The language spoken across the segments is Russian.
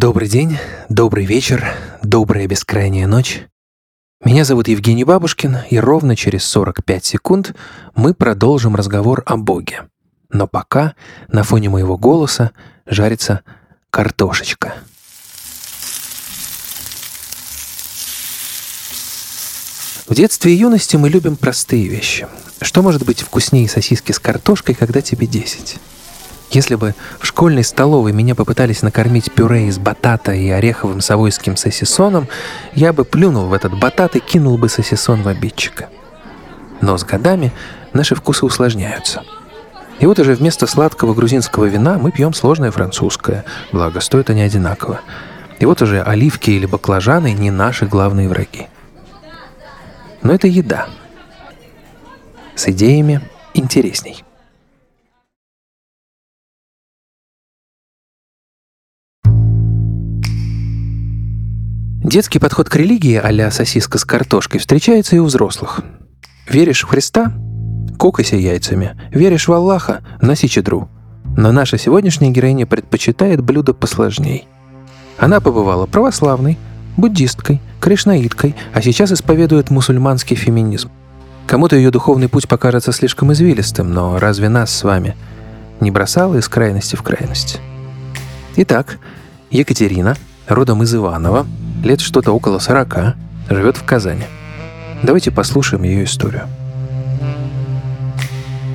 Добрый день, добрый вечер, добрая бескрайняя ночь. Меня зовут Евгений Бабушкин, и ровно через 45 секунд мы продолжим разговор о Боге. Но пока на фоне моего голоса жарится картошечка. В детстве и юности мы любим простые вещи. Что может быть вкуснее сосиски с картошкой, когда тебе 10? Если бы в школьной столовой меня попытались накормить пюре из батата и ореховым совойским сосисоном, я бы плюнул в этот батат и кинул бы сосисон в обидчика. Но с годами наши вкусы усложняются. И вот уже вместо сладкого грузинского вина мы пьем сложное французское, благо стоят они одинаково. И вот уже оливки или баклажаны не наши главные враги. Но это еда. С идеями интересней. Детский подход к религии а сосиска с картошкой встречается и у взрослых. Веришь в Христа? Кокайся яйцами. Веришь в Аллаха? Носи чедру. Но наша сегодняшняя героиня предпочитает блюдо посложней. Она побывала православной, буддисткой, кришнаиткой, а сейчас исповедует мусульманский феминизм. Кому-то ее духовный путь покажется слишком извилистым, но разве нас с вами не бросало из крайности в крайность? Итак, Екатерина, родом из Иванова, лет что-то около 40, живет в Казани. Давайте послушаем ее историю.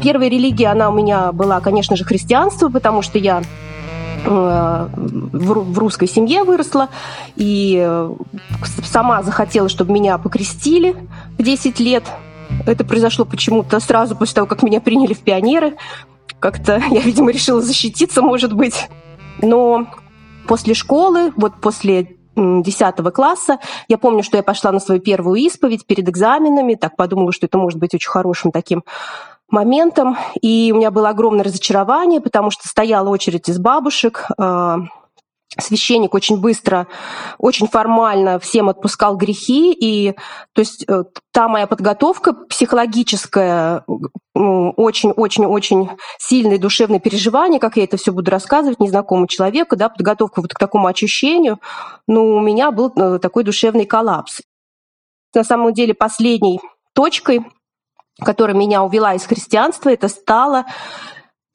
Первая религия, она у меня была, конечно же, христианство, потому что я э, в русской семье выросла, и э, сама захотела, чтобы меня покрестили в 10 лет. Это произошло почему-то сразу после того, как меня приняли в пионеры. Как-то я, видимо, решила защититься, может быть. Но после школы, вот после 10 класса. Я помню, что я пошла на свою первую исповедь перед экзаменами, так подумала, что это может быть очень хорошим таким моментом. И у меня было огромное разочарование, потому что стояла очередь из бабушек, а, священник очень быстро, очень формально всем отпускал грехи, и то есть э, та моя подготовка психологическая, очень-очень-очень сильные душевные переживания, как я это все буду рассказывать незнакомому человеку, да, подготовка вот к такому ощущению, ну, у меня был э, такой душевный коллапс. На самом деле последней точкой, которая меня увела из христианства, это стало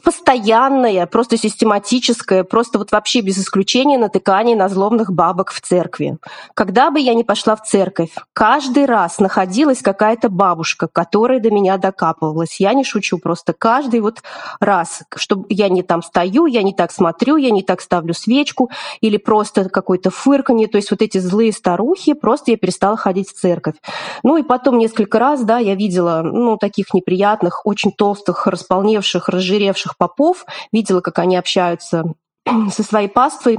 постоянное, просто систематическое, просто вот вообще без исключения натыкание на злобных бабок в церкви. Когда бы я ни пошла в церковь, каждый раз находилась какая-то бабушка, которая до меня докапывалась. Я не шучу, просто каждый вот раз, чтобы я не там стою, я не так смотрю, я не так ставлю свечку, или просто какое-то фырканье, то есть вот эти злые старухи, просто я перестала ходить в церковь. Ну и потом несколько раз, да, я видела, ну, таких неприятных, очень толстых, располневших, разжиревших наших попов, видела, как они общаются со своей паствой.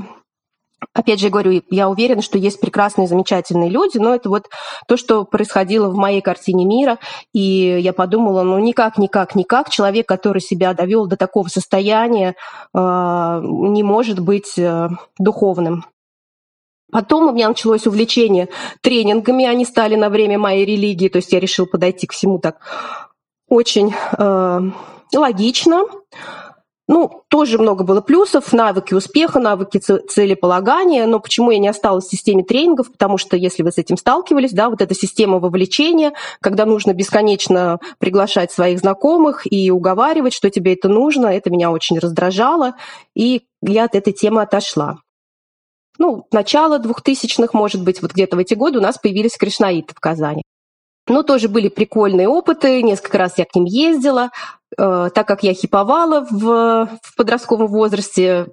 Опять же, говорю, я уверена, что есть прекрасные, замечательные люди, но это вот то, что происходило в моей картине мира. И я подумала, ну никак, никак, никак человек, который себя довел до такого состояния, э, не может быть э, духовным. Потом у меня началось увлечение тренингами, они стали на время моей религии, то есть я решила подойти к всему так очень э, логично. Ну, тоже много было плюсов, навыки успеха, навыки целеполагания, но почему я не осталась в системе тренингов? Потому что если вы с этим сталкивались, да, вот эта система вовлечения, когда нужно бесконечно приглашать своих знакомых и уговаривать, что тебе это нужно, это меня очень раздражало, и я от этой темы отошла. Ну, начало двухтысячных, может быть, вот где-то в эти годы у нас появились кришнаиты в Казани. Ну, тоже были прикольные опыты, несколько раз я к ним ездила, так как я хиповала в, в подростковом возрасте,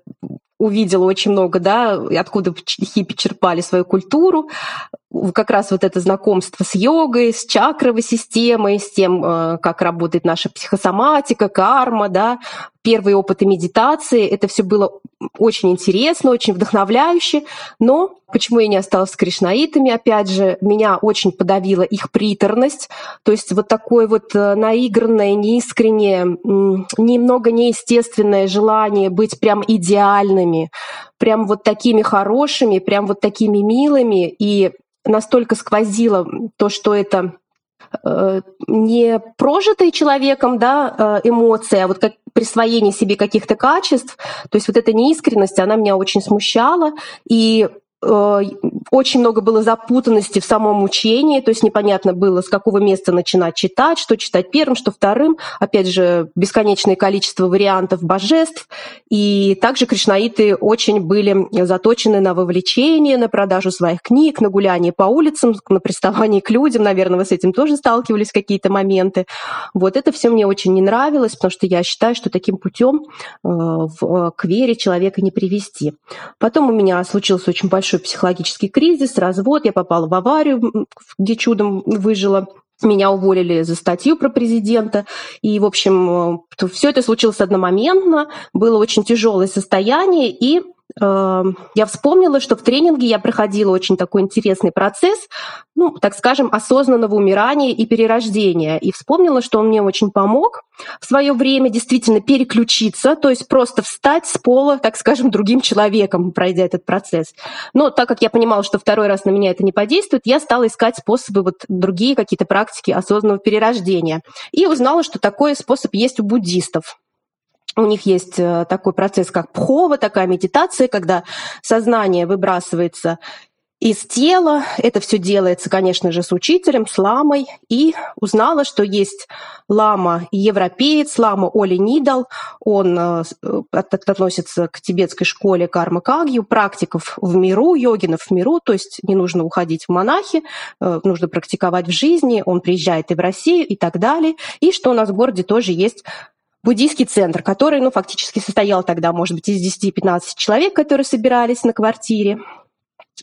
увидела очень много, да, откуда хиппи черпали свою культуру, как раз вот это знакомство с йогой, с чакровой системой, с тем, э, как работает наша психосоматика, карма, да, первые опыты медитации. Это все было очень интересно, очень вдохновляюще. Но почему я не осталась с кришнаитами, опять же, меня очень подавила их приторность. То есть вот такое вот э, наигранное, неискреннее, немного неестественное желание быть прям идеальными, прям вот такими хорошими, прям вот такими милыми. И настолько сквозило то, что это не прожитые человеком да, э, эмоции, а вот как присвоение себе каких-то качеств. То есть вот эта неискренность, она меня очень смущала. И Э, очень много было запутанности в самом учении, то есть непонятно было, с какого места начинать читать, что читать первым, что вторым. Опять же, бесконечное количество вариантов божеств. И также кришнаиты очень были заточены на вовлечение, на продажу своих книг, на гуляние по улицам, на приставание к людям. Наверное, вы с этим тоже сталкивались какие-то моменты. Вот это все мне очень не нравилось, потому что я считаю, что таким путем э, к вере человека не привести. Потом у меня случился очень большой большой психологический кризис, развод, я попала в аварию, где чудом выжила. Меня уволили за статью про президента. И, в общем, э, все это случилось одномоментно. Было очень тяжелое состояние. И я вспомнила, что в тренинге я проходила очень такой интересный процесс, ну, так скажем, осознанного умирания и перерождения. И вспомнила, что он мне очень помог в свое время действительно переключиться, то есть просто встать с пола, так скажем, другим человеком, пройдя этот процесс. Но так как я понимала, что второй раз на меня это не подействует, я стала искать способы, вот другие какие-то практики осознанного перерождения. И узнала, что такой способ есть у буддистов. У них есть э, такой процесс, как пхова, такая медитация, когда сознание выбрасывается из тела. Это все делается, конечно же, с учителем, с ламой. И узнала, что есть лама европеец, лама Оли Нидал. Он э, э, относится к тибетской школе карма кагью, практиков в миру, йогинов в миру, то есть не нужно уходить в монахи, нужно практиковать в жизни. Он приезжает и в Россию и так далее. И что у нас в городе тоже есть буддийский центр, который, ну, фактически состоял тогда, может быть, из 10-15 человек, которые собирались на квартире.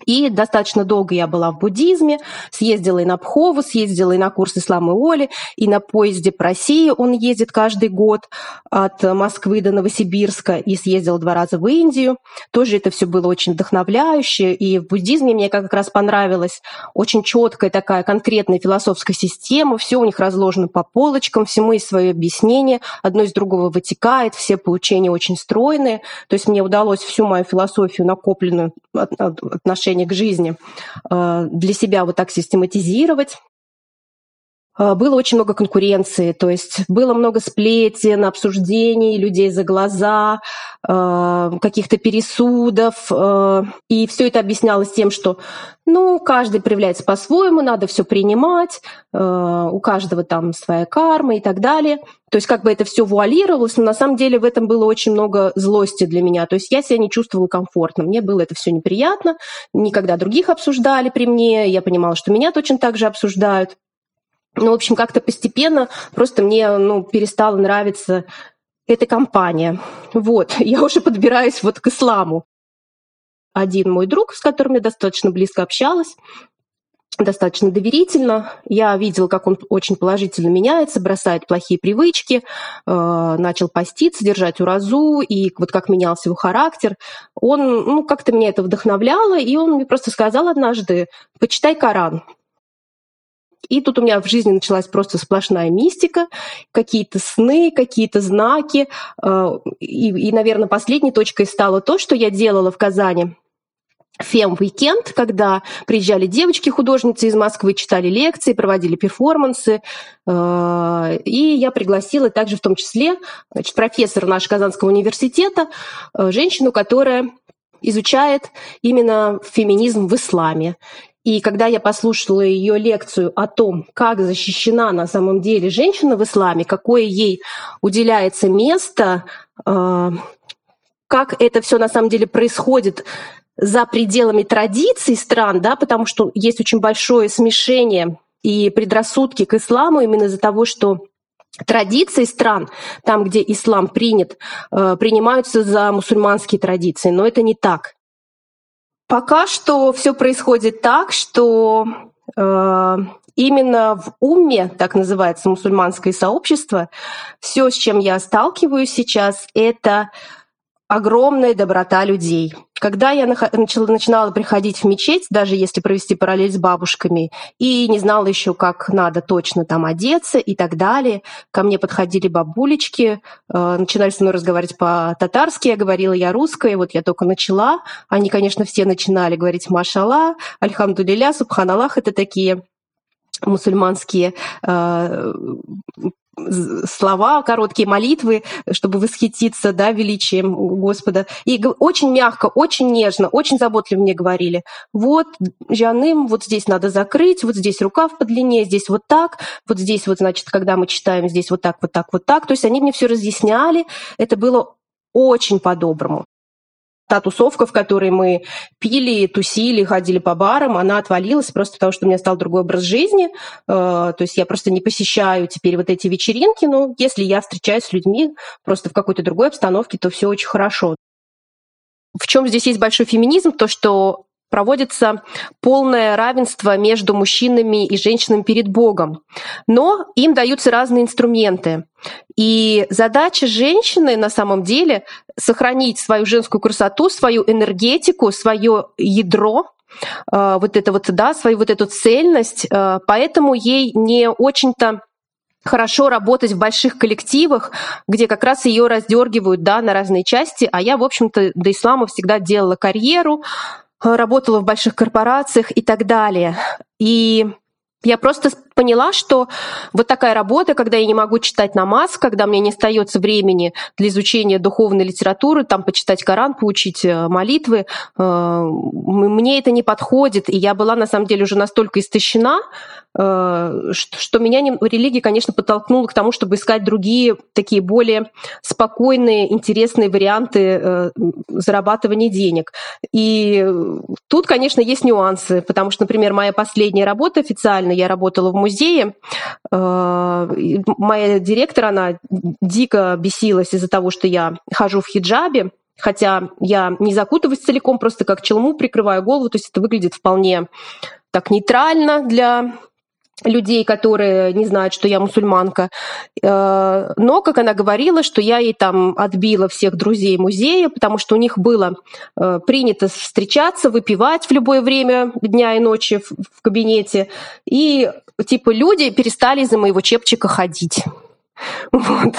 И достаточно долго я была в буддизме, съездила и на Пхову, съездила и на курс Исламы Оли, и на поезде по России он ездит каждый год от Москвы до Новосибирска, и съездила два раза в Индию. Тоже это все было очень вдохновляюще, и в буддизме мне как раз понравилась очень четкая такая конкретная философская система, все у них разложено по полочкам, всему есть свое объяснение, одно из другого вытекает, все поучения очень стройные, то есть мне удалось всю мою философию, накопленную отношения отношение к жизни э, для себя вот так систематизировать. Э, было очень много конкуренции, то есть было много сплетен, обсуждений, людей за глаза, э, каких-то пересудов. И все это объяснялось тем, что ну, каждый проявляется по-своему, надо все принимать, у каждого там своя карма и так далее. То есть как бы это все вуалировалось, но на самом деле в этом было очень много злости для меня. То есть я себя не чувствовала комфортно, мне было это все неприятно. Никогда других обсуждали при мне, я понимала, что меня точно так же обсуждают. Ну, в общем, как-то постепенно просто мне ну, перестала нравиться эта компания. Вот, я уже подбираюсь вот к исламу. Один мой друг, с которым я достаточно близко общалась, достаточно доверительно. Я видела, как он очень положительно меняется, бросает плохие привычки, э, начал поститься, держать уразу, и вот как менялся его характер. Он, ну, как-то меня это вдохновляло, и он мне просто сказал однажды, почитай Коран. И тут у меня в жизни началась просто сплошная мистика, какие-то сны, какие-то знаки. Э, и, и, наверное, последней точкой стало то, что я делала в Казани фем-уикенд, когда приезжали девочки-художницы из Москвы, читали лекции, проводили перформансы. Э, и я пригласила также в том числе значит, профессора нашего Казанского университета, э, женщину, которая изучает именно феминизм в исламе. И когда я послушала ее лекцию о том, как защищена на самом деле женщина в исламе, какое ей уделяется место, э, как это все на самом деле происходит за пределами традиций стран, да, потому что есть очень большое смешение и предрассудки к исламу именно из-за того, что традиции стран, там, где ислам принят, э, принимаются за мусульманские традиции, но это не так. Пока что все происходит так, что э, именно в уме, так называется мусульманское сообщество, все, с чем я сталкиваюсь сейчас, это огромная доброта людей. Когда я начала, начинала приходить в мечеть, даже если провести параллель с бабушками, и не знала еще, как надо точно там одеться и так далее, ко мне подходили бабулечки, э, начинали со мной разговаривать по-татарски, я говорила, я русская, вот я только начала. Они, конечно, все начинали говорить «Машалла», «Альхамдулиля», «Субханаллах» — это такие мусульманские слова, короткие молитвы, чтобы восхититься да, величием Господа. И очень мягко, очень нежно, очень заботливо мне говорили, вот, Жаным, вот здесь надо закрыть, вот здесь рукав подлиннее, здесь вот так, вот здесь вот, значит, когда мы читаем, здесь вот так, вот так, вот так. То есть они мне все разъясняли, это было очень по-доброму та тусовка, в которой мы пили, тусили, ходили по барам, она отвалилась просто потому, что у меня стал другой образ жизни. Э, то есть я просто не посещаю теперь вот эти вечеринки, но если я встречаюсь с людьми просто в какой-то другой обстановке, то все очень хорошо. В чем здесь есть большой феминизм? То, что проводится полное равенство между мужчинами и женщинами перед Богом. Но им даются разные инструменты. И задача женщины на самом деле сохранить свою женскую красоту, свою энергетику, свое ядро, э, вот это вот, да, свою вот эту цельность, э, поэтому ей не очень-то хорошо работать в больших коллективах, где как раз ее раздергивают да, на разные части. А я, в общем-то, до ислама всегда делала карьеру, работала в больших корпорациях и так далее. И я просто поняла, что вот такая работа, когда я не могу читать намаз, когда мне не остается времени для изучения духовной литературы, там почитать Коран, поучить э, молитвы, э, мне это не подходит. И я была на самом деле уже настолько истощена, Э, что меня религия, конечно, подтолкнула к тому, чтобы искать другие такие более спокойные, интересные варианты зарабатывания денег. И тут, конечно, есть нюансы, потому что, например, моя последняя работа официально, я работала в музее, э, моя директор, она дико бесилась из-за того, что я хожу в хиджабе, хотя я не закутываюсь целиком, просто как челму прикрываю голову, то есть это выглядит вполне так нейтрально для людей, которые не знают, что я мусульманка. Э, но, как она говорила, что я ей там отбила всех друзей музея, потому что у них было э, принято встречаться, выпивать в любое время дня и ночи в кабинете. И типа люди перестали из-за моего чепчика ходить. Вот.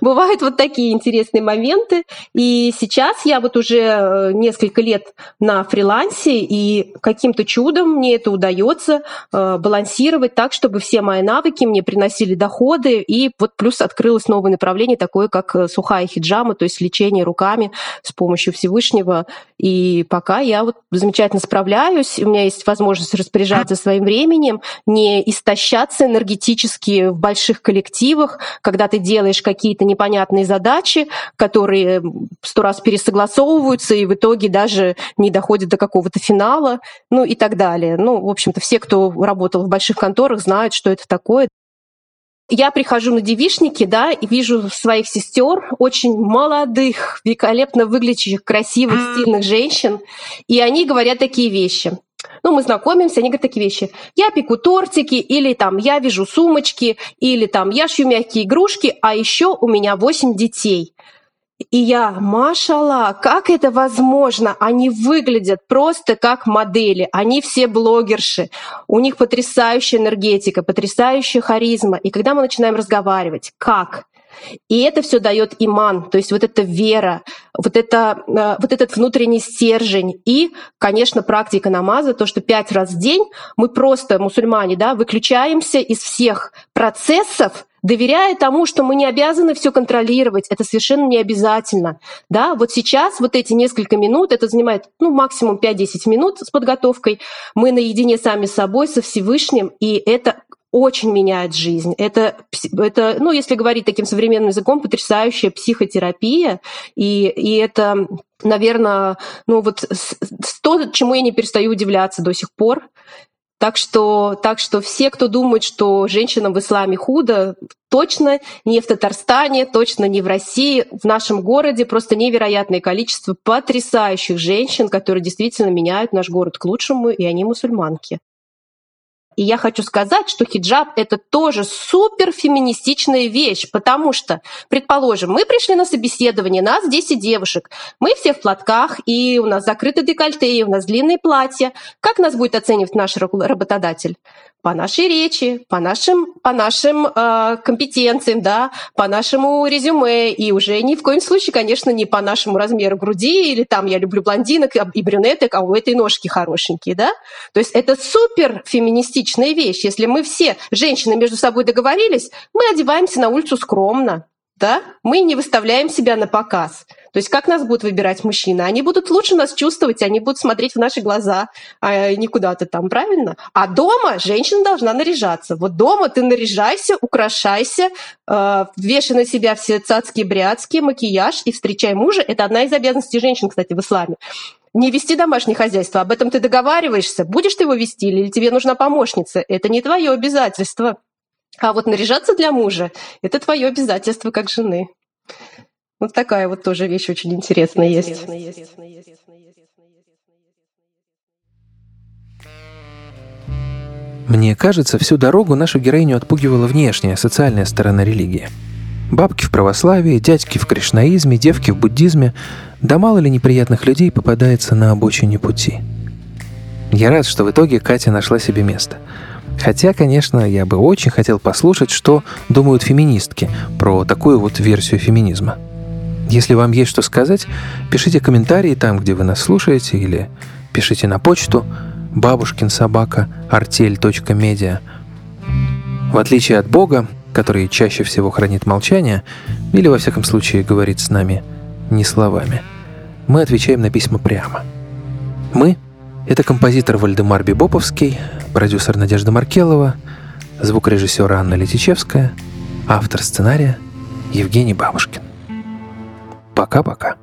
Бывают вот такие интересные моменты. И сейчас я вот уже э, несколько лет на фрилансе, и каким-то чудом мне это удается э, балансировать так, чтобы все мои навыки мне приносили доходы. И вот плюс открылось новое направление, такое как э, сухая хиджама, то есть лечение руками с помощью Всевышнего. И пока я вот замечательно справляюсь, у меня есть возможность распоряжаться своим временем, не истощаться энергетически в больших коллективах, когда ты делаешь какие-то непонятные задачи, которые сто раз пересогласовываются и в итоге даже не доходят до какого-то финала, ну и так далее. Ну, в общем-то, все, кто работал в больших конторах, знают, что это такое. Я прихожу на девишники, да, и вижу своих сестер, очень молодых, великолепно выглядящих, красивых, стильных женщин, и они говорят такие вещи. Ну, мы знакомимся, они говорят такие вещи. Я пеку тортики, или там я вяжу сумочки, или там я шью мягкие игрушки, а еще у меня 8 детей. И я, машала, как это возможно? Они выглядят просто как модели. Они все блогерши. У них потрясающая энергетика, потрясающая харизма. И когда мы начинаем разговаривать, как? И это все дает иман, то есть вот эта вера, вот, это, э, вот этот внутренний стержень. И, конечно, практика намаза, то, что пять раз в день мы просто, мусульмане, да, выключаемся из всех процессов, доверяя тому, что мы не обязаны все контролировать, это совершенно не обязательно. Да, вот сейчас вот эти несколько минут, это занимает ну, максимум 5-10 минут с подготовкой, мы наедине сами с собой, со Всевышним, и это очень меняет жизнь. Это, это, ну, если говорить таким современным языком, потрясающая психотерапия, и, и это, наверное, ну вот то, чему я не перестаю удивляться до сих пор. Так что, так что все, кто думает, что женщинам в исламе худо, точно не в Татарстане, точно не в России, в нашем городе просто невероятное количество потрясающих женщин, которые действительно меняют наш город к лучшему, и они мусульманки. И я хочу сказать, что хиджаб — это тоже супер феминистичная вещь, потому что, предположим, мы пришли на собеседование, нас 10 девушек, мы все в платках, и у нас закрыты декольте, и у нас длинные платья. Как нас будет оценивать наш работодатель? по нашей речи, по нашим, по нашим э, компетенциям, да, по нашему резюме, и уже ни в коем случае, конечно, не по нашему размеру груди, или там я люблю блондинок и брюнеток, а у этой ножки хорошенькие, да. То есть это супер феминистичная вещь. Если мы все, женщины, между собой договорились, мы одеваемся на улицу скромно, да, мы не выставляем себя на показ. То есть как нас будут выбирать мужчины? Они будут лучше нас чувствовать, они будут смотреть в наши глаза, а не куда-то там, правильно? А дома женщина должна наряжаться. Вот дома ты наряжайся, украшайся, э, вешай на себя все цацкие, бряцкие, макияж и встречай мужа. Это одна из обязанностей женщин, кстати, в исламе не вести домашнее хозяйство, об этом ты договариваешься, будешь ты его вести или тебе нужна помощница. Это не твое обязательство. А вот наряжаться для мужа – это твое обязательство как жены. Вот такая вот тоже вещь очень интересная есть. Мне кажется, всю дорогу нашу героиню отпугивала внешняя, социальная сторона религии. Бабки в православии, дядьки в кришнаизме, девки в буддизме, да мало ли неприятных людей попадается на обочине пути. Я рад, что в итоге Катя нашла себе место – Хотя, конечно, я бы очень хотел послушать, что думают феминистки про такую вот версию феминизма. Если вам есть что сказать, пишите комментарии там, где вы нас слушаете, или пишите на почту бабушкин собака артель.медиа. В отличие от Бога, который чаще всего хранит молчание, или во всяком случае говорит с нами не словами, мы отвечаем на письма прямо. Мы — это композитор Вальдемар Бибоповский, продюсер Надежда Маркелова, звукорежиссер Анна Летичевская, автор сценария Евгений Бабушкин. Пока-пока.